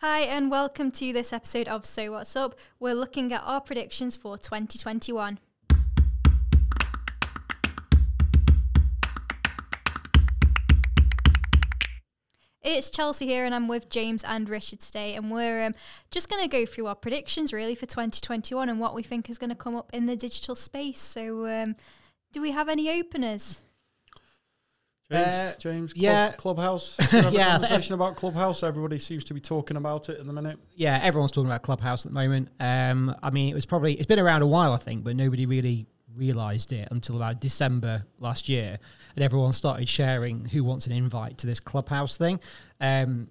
Hi, and welcome to this episode of So What's Up. We're looking at our predictions for 2021. It's Chelsea here, and I'm with James and Richard today, and we're um, just going to go through our predictions really for 2021 and what we think is going to come up in the digital space. So, um, do we have any openers? James, Uh, James, Club, yeah. Clubhouse. Should we have Yeah, conversation about Clubhouse. Everybody seems to be talking about it at the minute. yeah, everyone's talking about Clubhouse at the moment. Um, I mean, it was probably it's been around a while, I think, but nobody really realised it until about December last year, and everyone started sharing who wants an invite to this Clubhouse thing, um,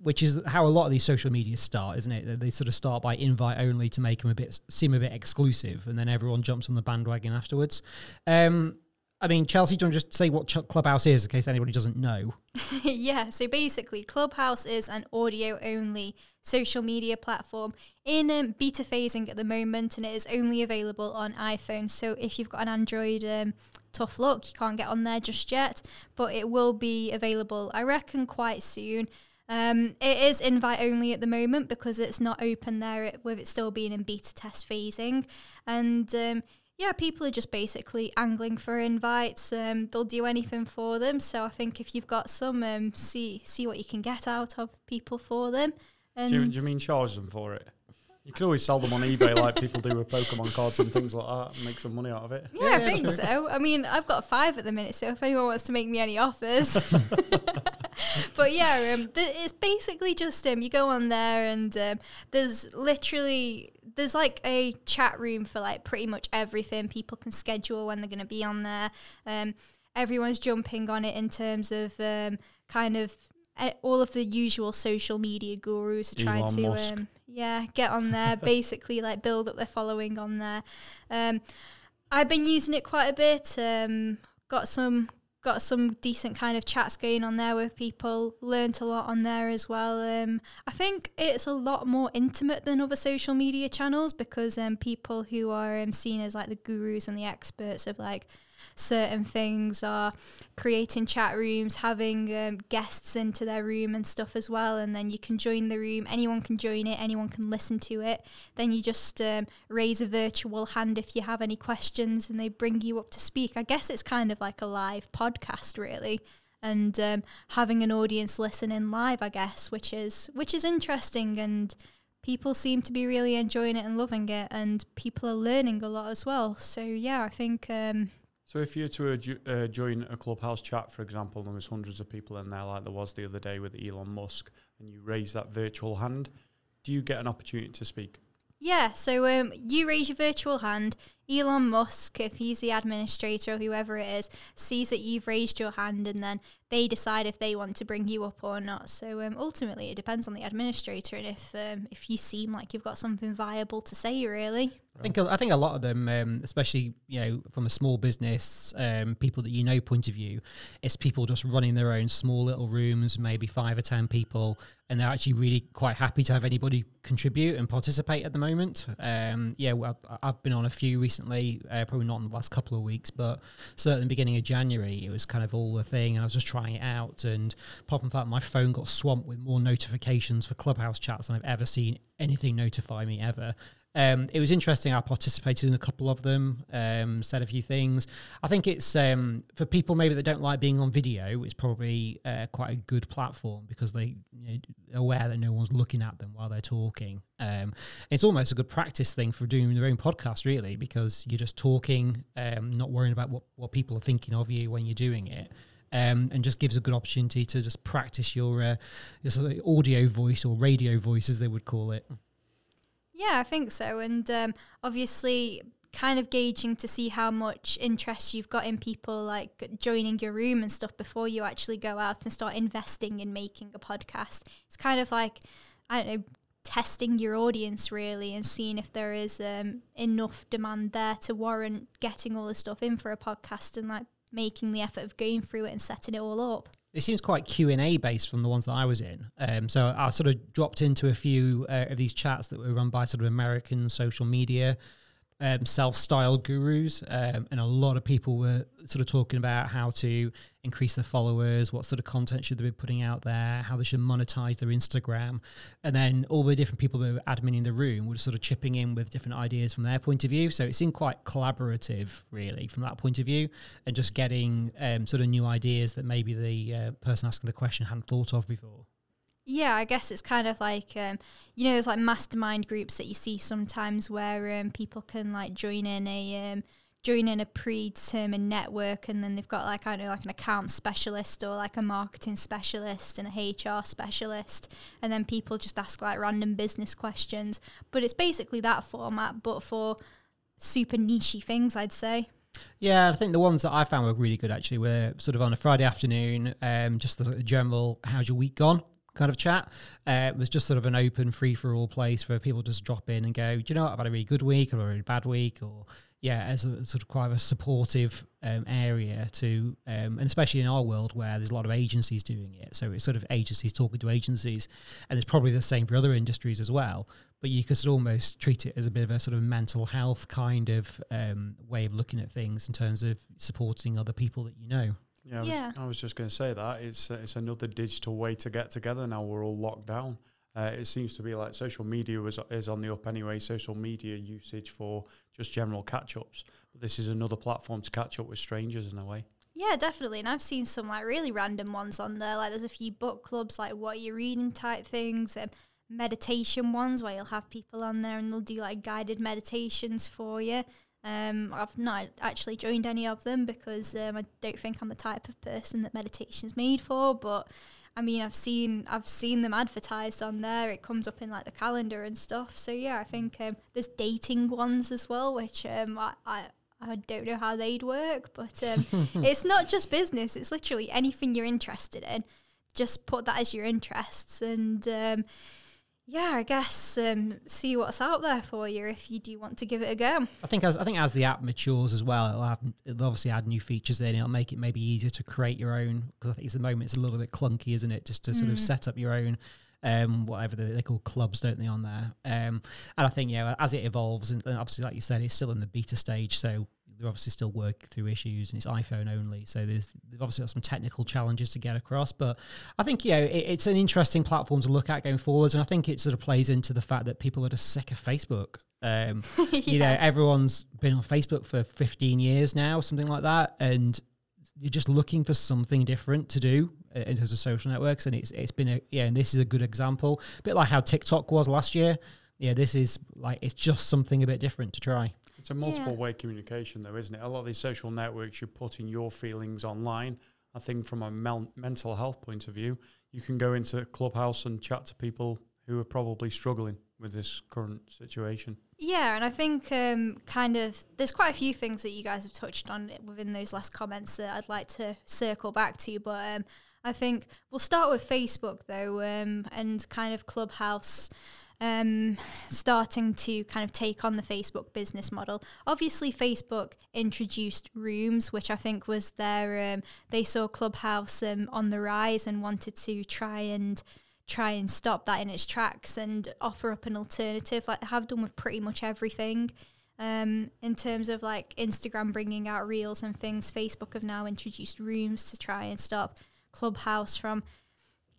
which is how a lot of these social media start, isn't it? They- They sort of start by invite only to make them a bit seem a bit exclusive, and then everyone jumps on the bandwagon afterwards. Um, I mean, Chelsea, do you want to just say what Ch- Clubhouse is in case anybody doesn't know? yeah, so basically, Clubhouse is an audio only social media platform in um, beta phasing at the moment, and it is only available on iPhone. So if you've got an Android, um, tough luck, you can't get on there just yet, but it will be available, I reckon, quite soon. Um, it is invite only at the moment because it's not open there it, with it still being in beta test phasing. And um, yeah, people are just basically angling for invites. Um, they'll do anything for them. So I think if you've got some, um, see see what you can get out of people for them. And Do you, do you mean charge them for it? You could always sell them on eBay like people do with Pokemon cards and things like that and make some money out of it. yeah, I think so. I mean, I've got five at the minute, so if anyone wants to make me any offers. but yeah, um, th- it's basically just um, you go on there and um, there's literally there's like a chat room for like pretty much everything. People can schedule when they're going to be on there. Um, everyone's jumping on it in terms of um, kind of all of the usual social media gurus are trying Elon to Musk. um, yeah get on there basically like build up their following on there um, i've been using it quite a bit um, got some got some decent kind of chats going on there with people learnt a lot on there as well. Um, i think it's a lot more intimate than other social media channels because um, people who are um, seen as like the gurus and the experts of like certain things are creating chat rooms, having um, guests into their room and stuff as well. And then you can join the room. Anyone can join it. Anyone can listen to it. Then you just um, raise a virtual hand if you have any questions, and they bring you up to speak. I guess it's kind of like a live podcast, really. And um, having an audience listening live, I guess, which is which is interesting and people seem to be really enjoying it and loving it and people are learning a lot as well so yeah i think um, So if you were to uh, uh, join a Clubhouse chat, for example, and there was hundreds of people in there like there was the other day with Elon Musk, and you raise that virtual hand, do you get an opportunity to speak? Yeah, so um, you raise your virtual hand. Elon Musk, if he's the administrator or whoever it is, sees that you've raised your hand and then they decide if they want to bring you up or not. So um, ultimately, it depends on the administrator and if um, if you seem like you've got something viable to say, really. I think I think a lot of them, um, especially you know from a small business, um, people that you know point of view, it's people just running their own small little rooms, maybe five or ten people, and they're actually really quite happy to have anybody contribute and participate at the moment. Um, yeah, well, I've been on a few recently, uh, probably not in the last couple of weeks, but certainly beginning of January, it was kind of all the thing, and I was just trying it out. And apart from that, my phone got swamped with more notifications for Clubhouse chats than I've ever seen anything notify me ever. Um, it was interesting. I participated in a couple of them, um, said a few things. I think it's um, for people maybe that don't like being on video. It's probably uh, quite a good platform because they you know, are aware that no one's looking at them while they're talking. Um, it's almost a good practice thing for doing your own podcast, really, because you're just talking, um, not worrying about what, what people are thinking of you when you're doing it. Um, and just gives a good opportunity to just practice your, uh, your sort of audio voice or radio voice, as they would call it. Yeah, I think so. And um, obviously, kind of gauging to see how much interest you've got in people like joining your room and stuff before you actually go out and start investing in making a podcast. It's kind of like, I don't know, testing your audience really and seeing if there is um, enough demand there to warrant getting all the stuff in for a podcast and like making the effort of going through it and setting it all up. It seems quite Q and A based from the ones that I was in. Um, so I sort of dropped into a few uh, of these chats that were run by sort of American social media um, self-styled gurus, um, and a lot of people were sort of talking about how to increase their followers, what sort of content should they be putting out there, how they should monetize their Instagram, and then all the different people that were admin in the room were sort of chipping in with different ideas from their point of view. So it seemed quite collaborative, really, from that point of view, and just getting um, sort of new ideas that maybe the uh, person asking the question hadn't thought of before. Yeah, I guess it's kind of like um, you know, there's like mastermind groups that you see sometimes where um, people can like join in a um, join in a predetermined network, and then they've got like I don't know, like an account specialist or like a marketing specialist and a HR specialist, and then people just ask like random business questions. But it's basically that format, but for super nichey things, I'd say. Yeah, I think the ones that I found were really good actually were sort of on a Friday afternoon, um, just the general "How's your week gone?" Kind of chat. Uh, it was just sort of an open, free for all place where people just drop in and go, do you know what? I've had a really good week or a really bad week, or yeah, as a sort of quite a supportive um, area to, um, and especially in our world where there's a lot of agencies doing it. So it's sort of agencies talking to agencies, and it's probably the same for other industries as well. But you could almost treat it as a bit of a sort of mental health kind of um, way of looking at things in terms of supporting other people that you know. Yeah, I was, Yeah. I was just going to say that it's uh, it's another digital way to get together. Now we're all locked down. Uh, it seems to be like social media is is on the up anyway. Social media usage for just general catch ups. This is another platform to catch up with strangers in a way. Yeah, definitely. And I've seen some like really random ones on there. Like there's a few book clubs, like what are you're reading type things, and meditation ones where you'll have people on there and they'll do like guided meditations for you. Um, I've not actually joined any of them because um, I don't think I'm the type of person that meditation's made for. But I mean, I've seen I've seen them advertised on there. It comes up in like the calendar and stuff. So yeah, I think um, there's dating ones as well, which um, I, I I don't know how they'd work, but um, it's not just business. It's literally anything you're interested in. Just put that as your interests, and um, yeah, I guess um, see what's out there for you if you do want to give it a go. I think as I think as the app matures as well, it'll have it'll obviously add new features in. It'll make it maybe easier to create your own because I think at the moment it's a little bit clunky, isn't it? Just to sort of Mm. set up your own um whatever they, they call clubs, don't they, on there? Um, and I think yeah, as it evolves, and, and obviously like you said, it's still in the beta stage, so they're obviously still working through issues, and it's iPhone only, so there's they've obviously got some technical challenges to get across. But I think yeah, it, it's an interesting platform to look at going forwards, and I think it sort of plays into the fact that people are just sick of Facebook. Um, you know, everyone's been on Facebook for 15 years now, something like that, and you're just looking for something different to do in terms of social networks. And it's it's been a yeah, and this is a good example, a bit like how TikTok was last year. Yeah, this is like it's just something a bit different to try. It's a multiple way communication, though, isn't it? A lot of these social networks, you're putting your feelings online. I think from a mel- mental health point of view, you can go into Clubhouse and chat to people who are probably struggling with this current situation. Yeah, and I think um, kind of there's quite a few things that you guys have touched on within those last comments that I'd like to circle back to, but um, I think we'll start with Facebook though, um, and kind of Clubhouse um, starting to kind of take on the Facebook business model. Obviously, Facebook introduced Rooms, which I think was their um, they saw Clubhouse um, on the rise and wanted to try and try and stop that in its tracks and offer up an alternative like they have done with pretty much everything um, in terms of like instagram bringing out reels and things facebook have now introduced rooms to try and stop clubhouse from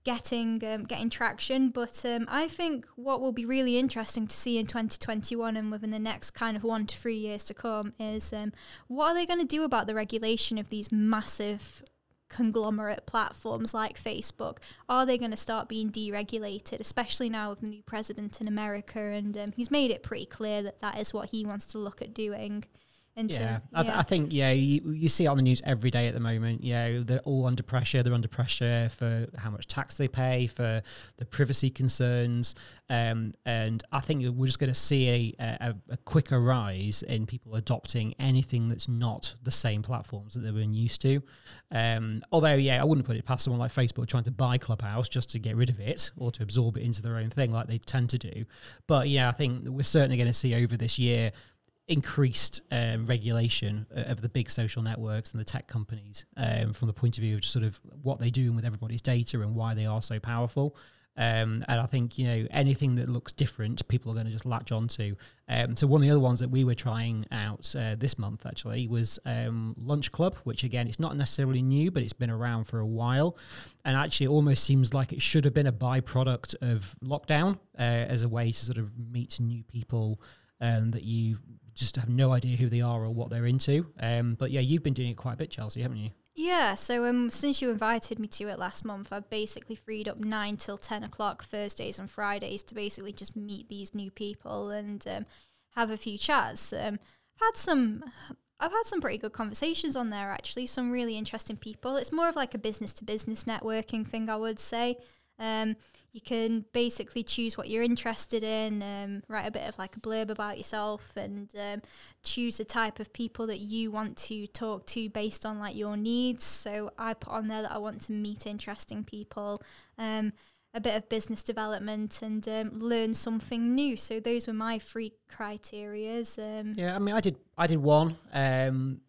getting um, getting traction but um, i think what will be really interesting to see in 2021 and within the next kind of one to three years to come is um, what are they going to do about the regulation of these massive conglomerate platforms like Facebook? Are they going to start being deregulated, especially now with the new president in America? And um, he's made it pretty clear that that is what he wants to look at doing. Into, Yeah, I, th- I think yeah, you, you see it on the news every day at the moment. Yeah, they're all under pressure. They're under pressure for how much tax they pay, for the privacy concerns, um, and I think we're just going to see a, a, a quicker rise in people adopting anything that's not the same platforms that they've been used to. Um, although, yeah, I wouldn't put it past someone like Facebook trying to buy Clubhouse just to get rid of it or to absorb it into their own thing, like they tend to do. But yeah, I think we're certainly going to see over this year increased um, regulation uh, of the big social networks and the tech companies um, from the point of view of just sort of what they're doing with everybody's data and why they are so powerful. Um, and I think you know anything that looks different, people are going to just latch onto. Um, so one of the other ones that we were trying out uh, this month actually was um, Lunch Club, which again it's not necessarily new, but it's been around for a while, and actually it almost seems like it should have been a byproduct of lockdown uh, as a way to sort of meet new people um, that you just have no idea who they are or what they're into. Um, but yeah, you've been doing it quite a bit, Chelsea, haven't you? Yeah, so um, since you invited me to it last month, I've basically freed up nine till ten o'clock Thursdays and Fridays to basically just meet these new people and um, have a few chats. Um, had some, I've had some pretty good conversations on there actually. Some really interesting people. It's more of like a business to business networking thing, I would say. Um, you can basically choose what you're interested in, um, write a bit of like a blurb about yourself, and um, choose the type of people that you want to talk to based on like your needs. So I put on there that I want to meet interesting people, um, a bit of business development, and um, learn something new. So those were my three criterias. Um, yeah, I mean, I did, I did one. Um,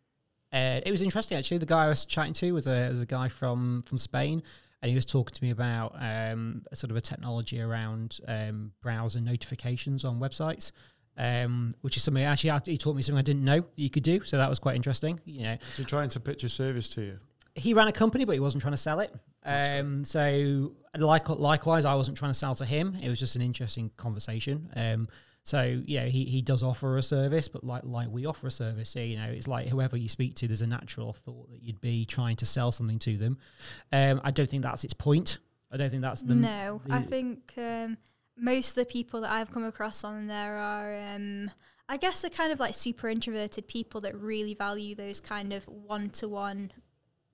uh, it was interesting actually. The guy I was chatting to was a was a guy from from Spain and he was talking to me about um, sort of a technology around um, browser notifications on websites. Um, which is something actually he taught me something I didn't know you could do, so that was quite interesting. You know, so trying to pitch a service to you. He ran a company, but he wasn't trying to sell it. Um, so, like likewise, I wasn't trying to sell to him. It was just an interesting conversation. Um, so yeah, he, he does offer a service, but like like we offer a service here, you know, it's like whoever you speak to, there's a natural thought that you'd be trying to sell something to them. Um, I don't think that's its point. I don't think that's the no. The I think um, most of the people that I've come across on there are, um, I guess, they're kind of like super introverted people that really value those kind of one to one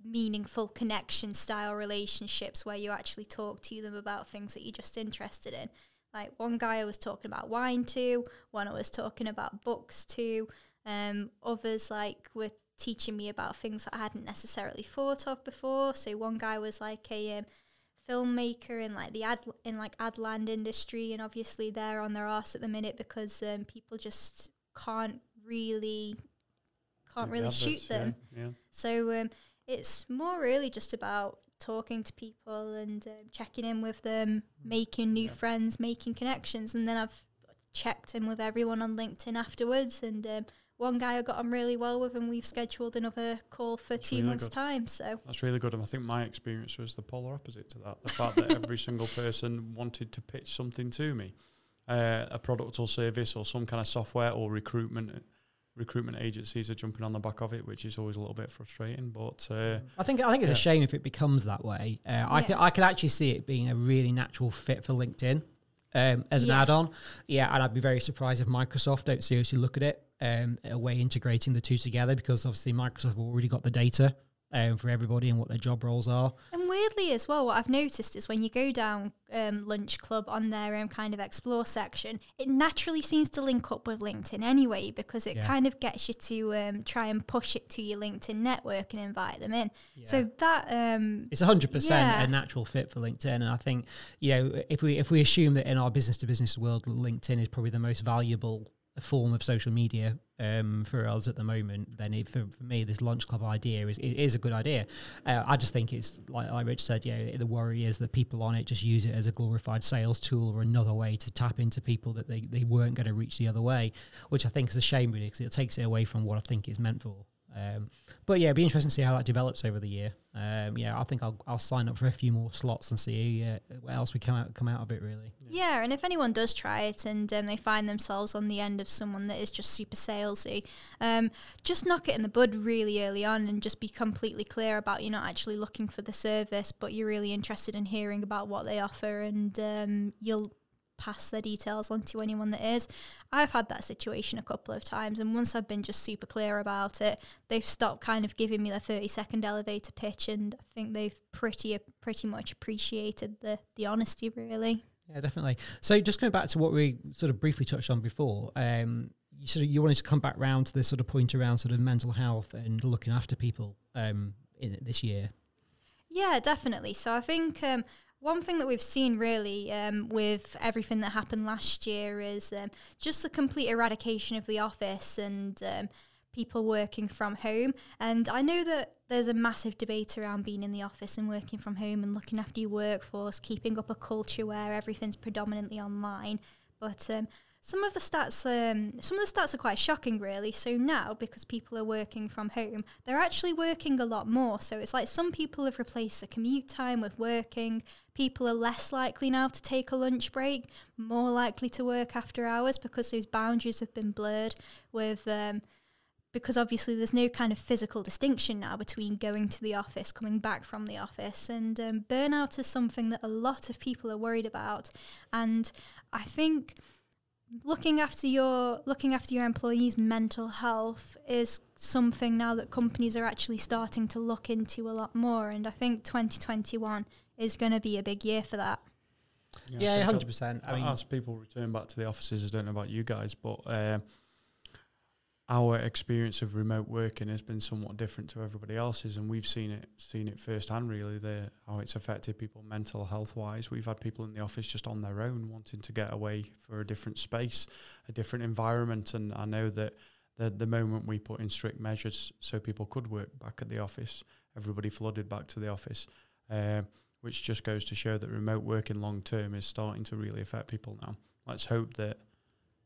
meaningful connection style relationships where you actually talk to them about things that you're just interested in. Like one guy I was talking about wine to, one I was talking about books to, um, others like were teaching me about things that I hadn't necessarily thought of before. So one guy was like a um, filmmaker in like the ad in like adland industry, and obviously they're on their ass at the minute because um, people just can't really can't really shoot them. Yeah. So um, it's more really just about talking to people and um, checking in with them, making new yeah. friends, making connections, and then I've checked in with everyone on LinkedIn afterwards. And um, one guy I got on really well with, and we've scheduled another call for That's two really months' good. time. So that's really good. And I think my experience was the polar opposite to that. The fact that every single person wanted to pitch something to me, uh, a product or service or some kind of software or recruitment recruitment agencies are jumping on the back of it, which is always a little bit frustrating. But uh, I think I think it's yeah. a shame if it becomes that way. Uh, yeah. I could I could actually see it being a really natural fit for LinkedIn um, as an add-on. Yeah, and I'd be very surprised if Microsoft don't seriously look at it um, a way integrating the two together because obviously Microsoft have already got the data um, for everybody and what their job roles are. And weirdly, as well, what I've noticed is when you go down um, Lunch Club on their um, kind of explore section, it naturally seems to link up with LinkedIn anyway because it yeah. kind of gets you to um, try and push it to your LinkedIn network and invite them in. Yeah. So that um, it's hundred yeah. percent a natural fit for LinkedIn, and I think you know if we if we assume that in our business to business world, LinkedIn is probably the most valuable form of social media um, for us at the moment, then it, for, for me, this lunch club idea is it is a good idea. Uh, I just think it's like, like Rich said, yeah. The worry is that people on it just use it as a glorified sales tool or another way to tap into people that they, they weren't going to reach the other way, which I think is a shame really because it takes it away from what I think it's meant for. Um, but yeah, it'd be interesting to see how that develops over the year. Um, yeah, I think I'll I'll sign up for a few more slots and see uh, what else we come out come out of it. Really. Yeah, and if anyone does try it and um, they find themselves on the end of someone that is just super salesy, um, just knock it in the bud really early on and just be completely clear about you're not actually looking for the service, but you're really interested in hearing about what they offer, and um, you'll pass their details on to anyone that is. I've had that situation a couple of times, and once I've been just super clear about it, they've stopped kind of giving me the thirty second elevator pitch, and I think they've pretty pretty much appreciated the the honesty, really. Yeah, definitely. So just going back to what we sort of briefly touched on before, um, you sort of you wanted to come back round to this sort of point around sort of mental health and looking after people um, in this year. Yeah, definitely. So I think um, one thing that we've seen really um, with everything that happened last year is um, just the complete eradication of the office and um, people working from home. And I know that there's a massive debate around being in the office and working from home and looking after your workforce, keeping up a culture where everything's predominantly online. But um, some of the stats, um, some of the stats are quite shocking, really. So now, because people are working from home, they're actually working a lot more. So it's like some people have replaced the commute time with working. People are less likely now to take a lunch break, more likely to work after hours because those boundaries have been blurred with. Um, because obviously there's no kind of physical distinction now between going to the office, coming back from the office, and um, burnout is something that a lot of people are worried about. And I think looking after your looking after your employees' mental health is something now that companies are actually starting to look into a lot more. And I think 2021 is going to be a big year for that. Yeah, hundred percent. I mean, as people return back to the offices, I don't know about you guys, but uh, our experience of remote working has been somewhat different to everybody else's, and we've seen it seen it firsthand. Really, the how it's affected people mental health wise. We've had people in the office just on their own, wanting to get away for a different space, a different environment. And I know that the the moment we put in strict measures so people could work back at the office, everybody flooded back to the office. Uh, which just goes to show that remote working long term is starting to really affect people now. Let's hope that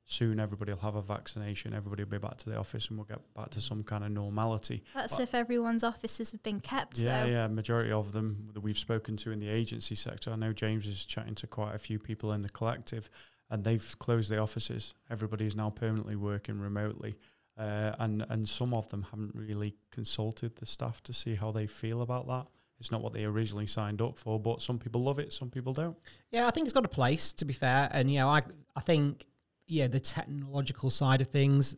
soon everybody will have a vaccination, everybody will be back to the office and we'll get back to some kind of normality. That's But- if everyone's offices have been kept, Yeah, though. yeah, majority of them that we've spoken to in the agency sector. I know James is chatting to quite a few people in the collective and they've closed the offices. Everybody is now permanently working remotely. Uh, and, and some of them haven't really consulted the staff to see how they feel about that. It's not what they originally signed up for, but some people love it, some people don't. Yeah, I think it's got a place to be fair, and you know, I I think yeah, the technological side of things,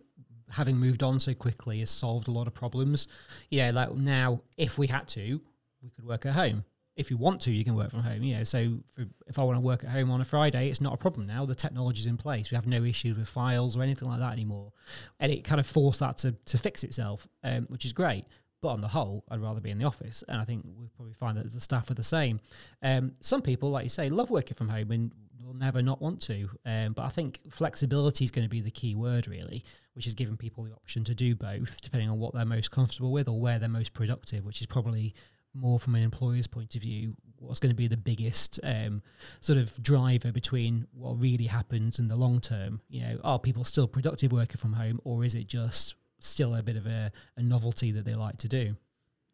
having moved on so quickly, has solved a lot of problems. Yeah, like now, if we had to, we could work at home. If you want to, you can work from home. You know, so for, if I want to work at home on a Friday, it's not a problem now. The technology's in place. We have no issues with files or anything like that anymore, and it kind of forced that to to fix itself, um, which is great. But on the whole, I'd rather be in the office, and I think we'll probably find that the staff are the same. Um, some people, like you say, love working from home and will never not want to. Um, but I think flexibility is going to be the key word, really, which is giving people the option to do both, depending on what they're most comfortable with or where they're most productive, which is probably more from an employer's point of view. What's going to be the biggest um, sort of driver between what really happens in the long term? You know, are people still productive working from home, or is it just still a bit of a, a novelty that they like to do?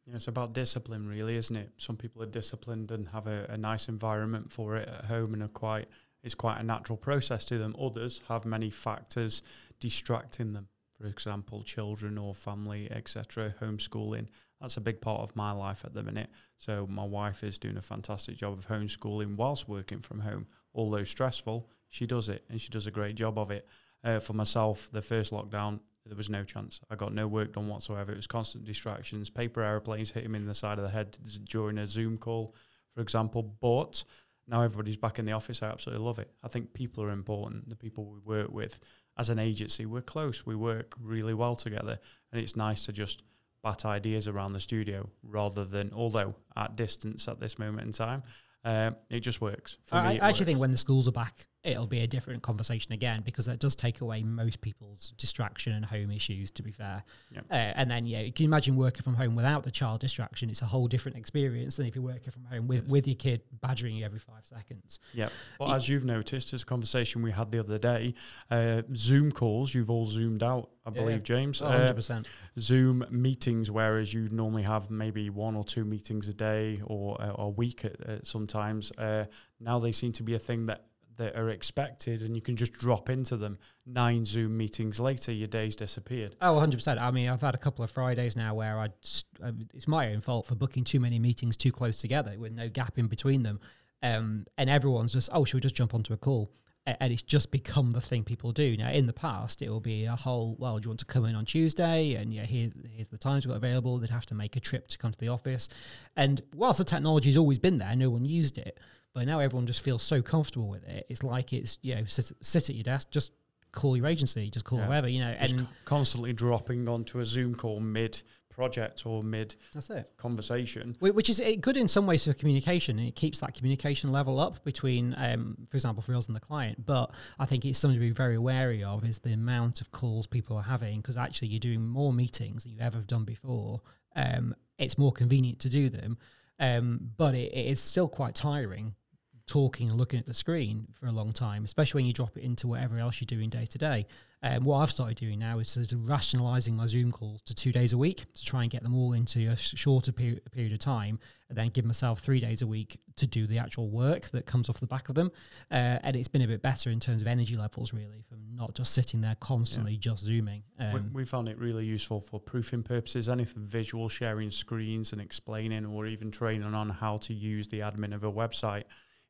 Yeah, it's about discipline, really, isn't it? Some people are disciplined and have a, a nice environment for it at home and are quite it's quite a natural process to them. Others have many factors distracting them. For example, children or family, etc. Homeschooling. That's a big part of my life at the minute. So my wife is doing a fantastic job of homeschooling whilst working from home. Although stressful, she does it and she does a great job of it. Uh, for myself, the first lockdown, there was no chance. I got no work done whatsoever. It was constant distractions, paper airplanes hit him in the side of the head during a Zoom call, for example. But now everybody's back in the office. I absolutely love it. I think people are important. The people we work with as an agency, we're close. We work really well together, and it's nice to just bat ideas around the studio rather than, although at distance at this moment in time, um, it just works. For I, me, I actually think when the schools are back, it'll be a different conversation again because that does take away most people's distraction and home issues. To be fair, Yeah. uh, and then yeah, you can imagine working from home without the child distraction. It's a whole different experience than if you're working from home with, Yes. with your kid badgering you every five seconds. Yeah, but Y- as you've noticed, as a conversation we had the other day, uh, Zoom calls you've all zoomed out, I Yeah. believe, James. Oh, Uh, 100%. Zoom meetings, whereas you'd normally have maybe one or two meetings a day or uh, a week at, at sometimes. Uh, now they seem to be a thing that that are expected, and you can just drop into them. Nine Zoom meetings later, your day's disappeared. Oh, 100%. I mean, I've had a couple of Fridays now where I it's my own fault for booking too many meetings too close together with no gap in between them. Um, and everyone's just, oh, should we just jump onto a call? And it's just become the thing people do. Now, in the past, it will be a whole, well, do you want to come in on Tuesday? And yeah, here, here's the times we've got available. They'd have to make a trip to come to the office. And whilst the technology's always been there, no one used it. But now everyone just feels so comfortable with it. It's like it's, you know, sit, sit at your desk, just call your agency, just call Yeah. whoever, you know. Just and constantly dropping onto a Zoom call mid project or mid That's it. conversation. Which is uh, good in some ways for communication. It keeps that communication level up between, um, for example, for us and the client. But I think it's something to be very wary of is the amount of calls people are having because actually you're doing more meetings than you ever have done before. Um, it's more convenient to do them, um, but it, it is still quite tiring talking and looking at the screen for a long time, especially when you drop it into whatever else you're doing day to day. Um, what I've started doing now is sort of rationalizing my Zoom calls to two days a week to try and get them all into a sh- shorter period, period of time, and then give myself three days a week to do the actual work that comes off the back of them. Uh, and it's been a bit better in terms of energy levels, really, from not just sitting there constantly just zooming. Um, we, we found it really useful for proofing purposes, anything visual, sharing screens and explaining, or even training on how to use the admin of a website.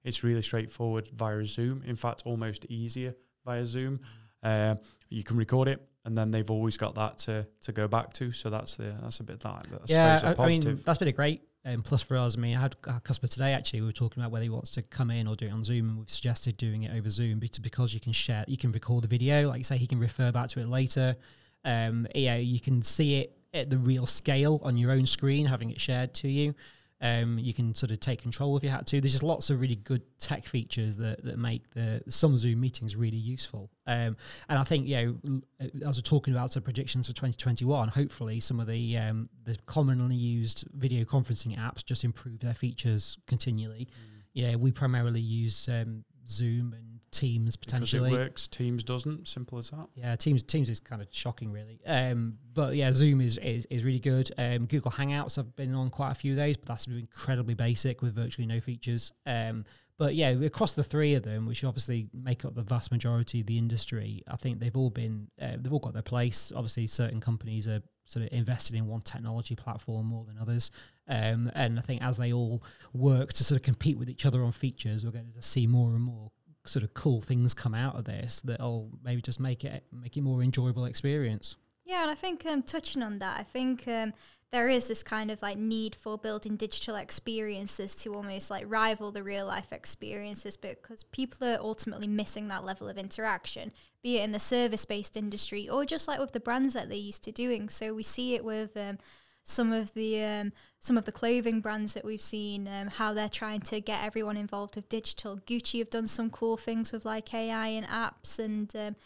It's really straightforward via Zoom. In fact, almost easier via Zoom. Uh, you can record it, and then they've always got that to, to go back to. So that's the that's a bit that. I yeah, I, I mean that's been a great um, plus for us. I mean, I had a customer today actually. We were talking about whether he wants to come in or do it on Zoom, and we've suggested doing it over Zoom because because you can share, you can record the video. Like you say, he can refer back to it later. Um, yeah, you can see it at the real scale on your own screen, having it shared to you. Um, you can sort of take control if you had to. There's just lots of really good tech features that, that make the some Zoom meetings really useful. Um, and I think, you know, as we're talking about some predictions for 2021, hopefully some of the um, the commonly used video conferencing apps just improve their features continually. Yeah, we primarily use um, Zoom and Teams potentially. Because it works, Teams doesn't. Simple as that. Yeah, Teams Teams is kind of shocking, really. Um, but yeah, Zoom is, is is really good. Um, Google Hangouts I've been on quite a few days, but that's incredibly basic with virtually no features. Um, but yeah, across the three of them, which obviously make up the vast majority of the industry, I think they've all been uh, they've all got their place. Obviously, certain companies are sort of invested in one technology platform more than others. Um, and I think as they all work to sort of compete with each other on features, we're going to see more and more sort of cool things come out of this that'll maybe just make it make it more enjoyable experience. Yeah, and I think um, touching on that, I think um, there is this kind of like need for building digital experiences to almost like rival the real life experiences because people are ultimately missing that level of interaction, be it in the service based industry or just like with the brands that they're used to doing. So we see it with um, some of the um, some of the clothing brands that we've seen, um, how they're trying to get everyone involved with digital. Gucci have done some cool things with like AI and apps and um,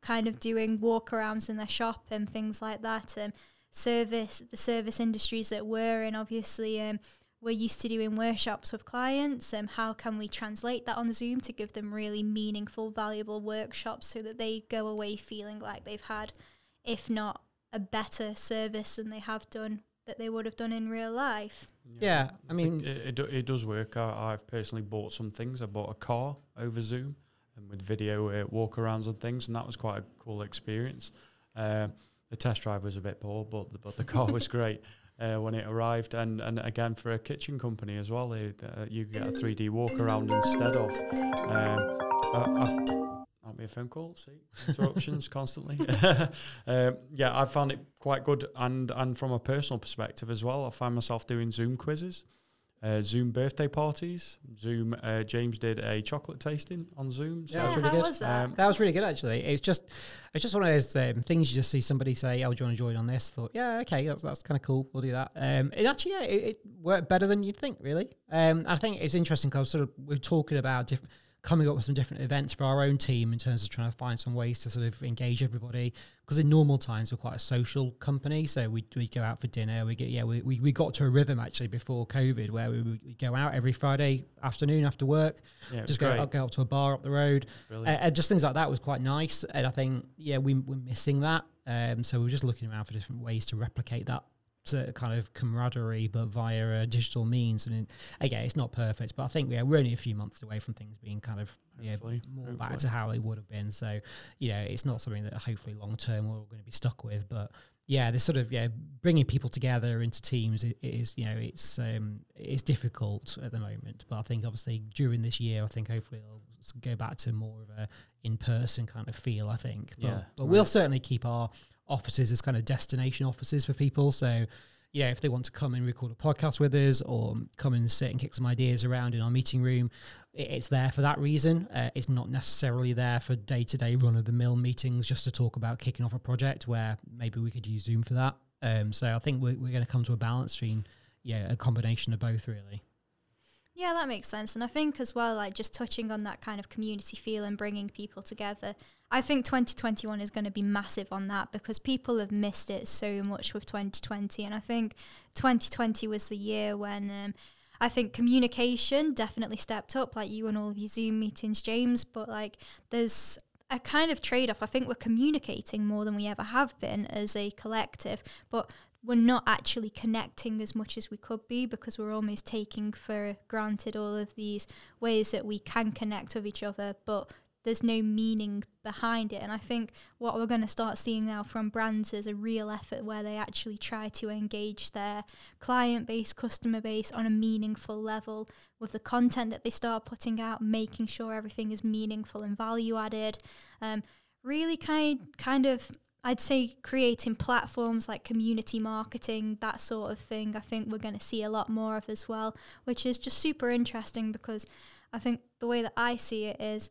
kind of doing walkarounds in their shop and things like that. Um, service the service industries that we're in, obviously, um, we're used to doing workshops with clients. Um, how can we translate that on Zoom to give them really meaningful, valuable workshops so that they go away feeling like they've had, if not a better service than they have done that they would have done in real life. Yeah, I mean- it, it, it does work. I, I've personally bought some things. I bought a car over Zoom and with video uh, walkarounds and things, and that was quite a cool experience. Uh, the test drive was a bit poor, but the, but the car was great uh, when it arrived. And, and again, for a kitchen company as well, they, uh, you get a 3D walkaround instead of. Um, I, I've, might be a phone call. See interruptions constantly. um, yeah, I found it quite good, and and from a personal perspective as well. I find myself doing Zoom quizzes, uh, Zoom birthday parties. Zoom. Uh, James did a chocolate tasting on Zoom. So Yeah, that's really how good. was that? Um, That was really good, actually. It's just, it's just one of those um, things you just see somebody say, "Oh, do you want to join on this?" Thought, yeah, okay, that's, that's kind of cool. We'll do that. Um, it actually, yeah, it, it worked better than you'd think, really. Um, I think it's interesting because sort of we're talking about different coming up with some different events for our own team in terms of trying to find some ways to sort of engage everybody. Because in normal times we're quite a social company, so we we go out for dinner. We get yeah, we, we, we got to a rhythm actually before COVID where we would go out every Friday afternoon after work, yeah, just go, great. go up to a bar up the road, uh, and just things like that was quite nice. And I think yeah, we we're missing that. Um, so we're just looking around for different ways to replicate that of kind of camaraderie, but via uh, digital means. And it, again, it's not perfect, but I think yeah, we're only a few months away from things being kind of yeah, Hopefully, more back to how it would have been. So you know, it's not something that hopefully long term we're all going to be stuck with, but. Yeah, this sort of yeah, bringing people together into teams is you know it's um it's difficult at the moment, but I think obviously during this year, I think hopefully it'll go back to more of a in person kind of feel. I think, but, Yeah, but we'll certainly keep our offices as kind of destination offices for people. So yeah, if they want to come and record a podcast with us or come and sit and kick some ideas around in our meeting room, it's there for that reason. Uh, it's not necessarily there for day to day run of the mill meetings just to talk about kicking off a project where maybe we could use Zoom for that. Um, so I think we're, we're going to come to a balance between yeah a combination of both really. Yeah, that makes sense. And I think as well, like just touching on that kind of community feel and bringing people together, I think 2021 is going to be massive on that because people have missed it so much with 2020. And I think 2020 was the year when um, I think communication definitely stepped up, like you and all of your Zoom meetings, James. But like there's a kind of trade off. I think we're communicating more than we ever have been as a collective, but we're not actually connecting as much as we could be because we're almost taking for granted all of these ways that we can connect with each other, but there's no meaning behind it. And I think what we're going to start seeing now from brands is a real effort where they actually try to engage their client base, customer base on a meaningful level with the content that they start putting out, making sure everything is meaningful and value added. Um, really kind kind of I'd say creating platforms like community marketing, that sort of thing, I think we're going to see a lot more of as well, which is just super interesting because I think the way that I see it is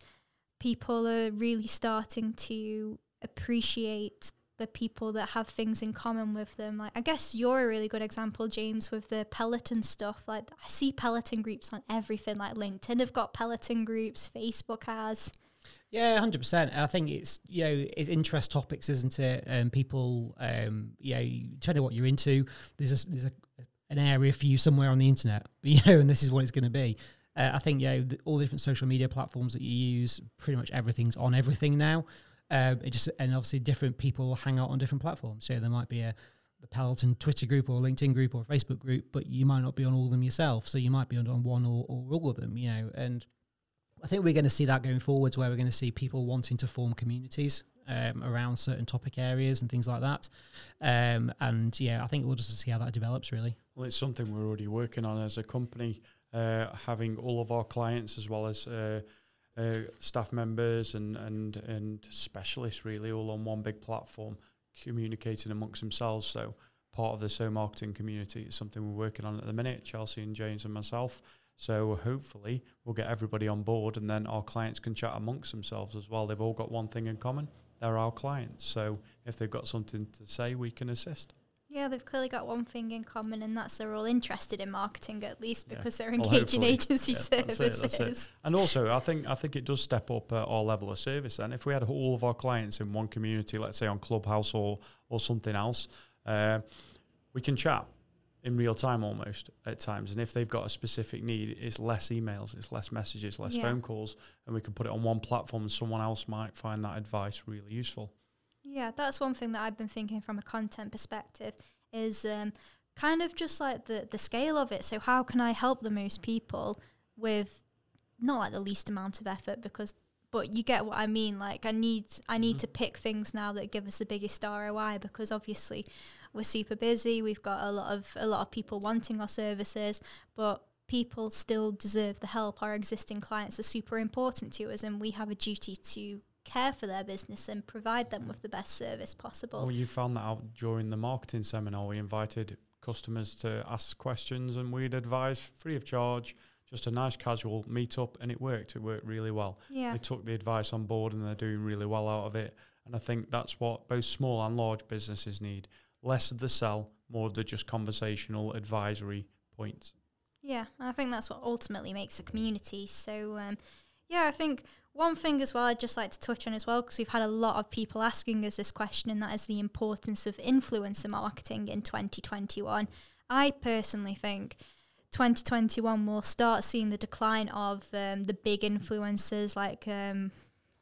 people are really starting to appreciate the people that have things in common with them. Like I guess you're a really good example, James, with the Peloton stuff. Like I see Peloton groups on everything. Like LinkedIn have got Peloton groups, Facebook has. Yeah, hundred percent. I think it's you know it's interest topics, isn't it? And um, people, um, yeah, depending on what you're into, there's a, there's a, an area for you somewhere on the internet, you know, and this is what it's going to be. Uh, I think yeah, the, all the different social media platforms that you use, pretty much everything's on everything now. Um, it just and obviously different people hang out on different platforms. So there might be a Peloton Twitter group or LinkedIn group or Facebook group, but you might not be on all of them yourself. So you might be on, on one or, or all of them, you know, and I think we're going to see that going forwards, where we're going to see people wanting to form communities um, around certain topic areas and things like that. Um, and yeah, I think we'll just see how that develops. Really. Well, it's something we're already working on as a company, having all of our clients as well as uh, uh, staff members and and and specialists really all on one big platform, communicating amongst themselves. So part of the so marketing community is something we're working on at the minute. Chelsea and James and myself. So hopefully we'll get everybody on board and then our clients can chat amongst themselves as well. They've all got one thing in common. They're our clients. So if they've got something to say, we can assist. Yeah, they've clearly got one thing in common, and that's they're all interested in marketing at least because yeah. they're engaging well, agency yeah, services. That's it, that's it. And also, I think I think it does step up uh, our level of service. And if we had all of our clients in one community, let's say on Clubhouse or or something else, uh, we can chat in real time almost at times. And if they've got a specific need, it's less emails, it's less messages, less yeah. phone calls, and we can put it on one platform and someone else might find that advice really useful. Yeah, that's one thing that I've been thinking from a content perspective is um, kind of just like the, the scale of it. So, how can I help the most people with not like the least amount of effort because but you get what I mean. Like I need I need mm-hmm. to pick things now that give us the biggest ROI because obviously we're super busy. We've got a lot of a lot of people wanting our services, but people still deserve the help. Our existing clients are super important to us, and we have a duty to care for their business and provide them with the best service possible. Well, you found that out during the marketing seminar. We invited customers to ask questions, and we'd advise free of charge. Just a nice casual meet up, and it worked. It worked really well. Yeah. They took the advice on board, and they're doing really well out of it. And I think that's what both small and large businesses need less of the sell, more of the just conversational advisory points. Yeah, I think that's what ultimately makes a community. So, um, yeah, I think one thing as well I'd just like to touch on as well, because we've had a lot of people asking us this question, and that is the importance of influencer marketing in 2021. I personally think 2021 will start seeing the decline of um, the big influencers like um,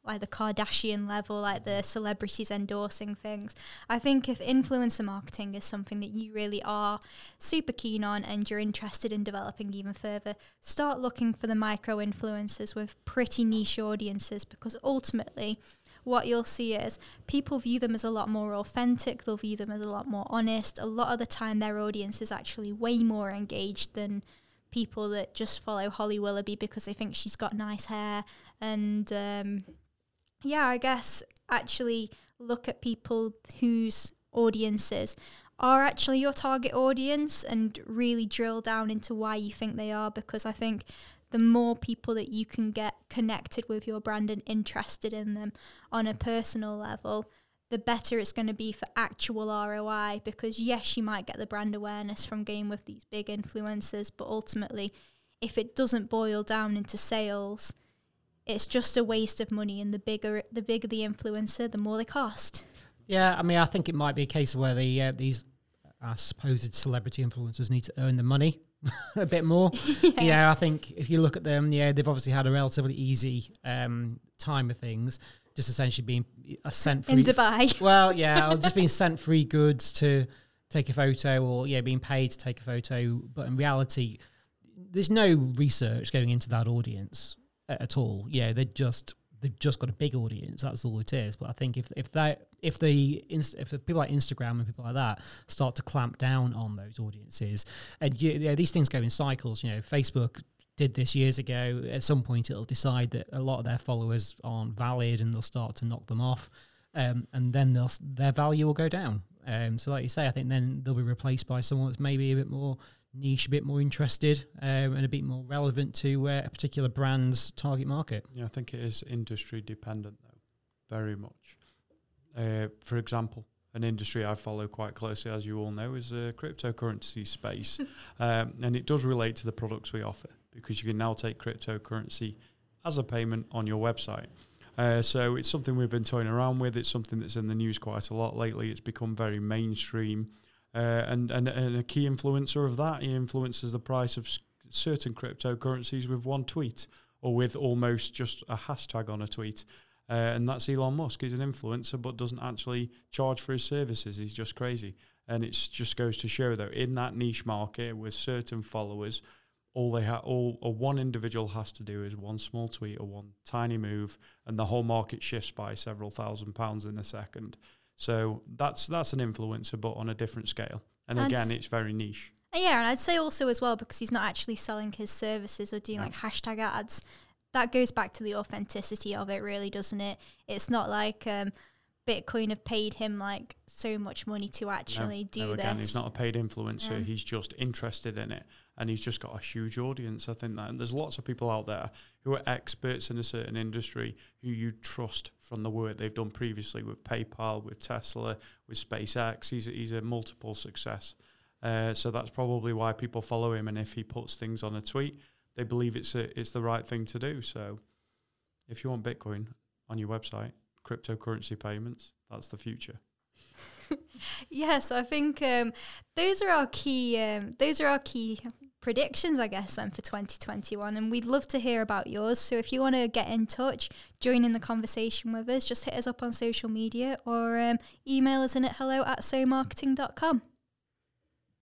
like the Kardashian level, like the celebrities endorsing things. I think if influencer marketing is something that you really are super keen on and you're interested in developing even further, start looking for the micro influencers with pretty niche audiences because ultimately what you'll see is people view them as a lot more authentic, they'll view them as a lot more honest. A lot of the time, their audience is actually way more engaged than people that just follow Holly Willoughby because they think she's got nice hair and um, yeah, I guess actually look at people whose audiences are actually your target audience and really drill down into why you think they are because I think the more people that you can get connected with your brand and interested in them on a personal level, the better it's going to be for actual ROI because yes, you might get the brand awareness from game with these big influencers, but ultimately, if it doesn't boil down into sales, it's just a waste of money. And the bigger the bigger the influencer, the more they cost. Yeah, I mean, I think it might be a case where the uh, these uh, supposed celebrity influencers need to earn the money a bit more. yeah. yeah. I think if you look at them, yeah, they've obviously had a relatively easy um, time of things, just essentially being a sent free in Dubai. Well, yeah, just being sent free goods to take a photo, or yeah, being paid to take a photo. But in reality, there's no research going into that audience at all. Yeah, they're just they've just got a big audience. That's all it is. But I think if if that if the if people like Instagram and people like that start to clamp down on those audiences, and you, you know, these things go in cycles. You know, Facebook did this years ago. At some point, it'll decide that a lot of their followers aren't valid, and they'll start to knock them off, um, and then they'll their value will go down. Um, so, like you say, I think then they'll be replaced by someone that's maybe a bit more niche, a bit more interested, um, and a bit more relevant to uh, a particular brand's target market. Yeah, I think it is industry dependent, though, very much. Uh, for example, an industry I follow quite closely, as you all know, is the cryptocurrency space, um, and it does relate to the products we offer because you can now take cryptocurrency as a payment on your website. Uh, so it's something we've been toying around with. It's something that's in the news quite a lot lately. It's become very mainstream. Uh, and, and, and a key influencer of that, he influences the price of certain cryptocurrencies with one tweet or with almost just a hashtag on a tweet. Uh, and that's Elon Musk. He's an influencer, but doesn't actually charge for his services. He's just crazy. And it just goes to show, though, in that niche market with certain followers, all they have, all or one individual has to do is one small tweet or one tiny move, and the whole market shifts by several thousand pounds in a second. So that's that's an influencer, but on a different scale. And, and again, it's very niche. Yeah, and I'd say also as well because he's not actually selling his services or doing no. like hashtag ads. That goes back to the authenticity of it, really, doesn't it? It's not like um, Bitcoin have paid him like so much money to actually no, do no, again, this. He's not a paid influencer. He's just interested in it, and he's just got a huge audience. I think that, and there's lots of people out there who are experts in a certain industry who you trust from the work they've done previously with PayPal, with Tesla, with SpaceX. He's a, he's a multiple success, uh, so that's probably why people follow him. And if he puts things on a tweet, they believe it's a, it's the right thing to do. So, if you want Bitcoin on your website cryptocurrency payments. That's the future. yes, I think um, those are our key. Um, those are our key predictions, I guess, then for 2021. And we'd love to hear about yours. So if you want to get in touch, join in the conversation with us, just hit us up on social media or um, email us in at hello at somarketing.com.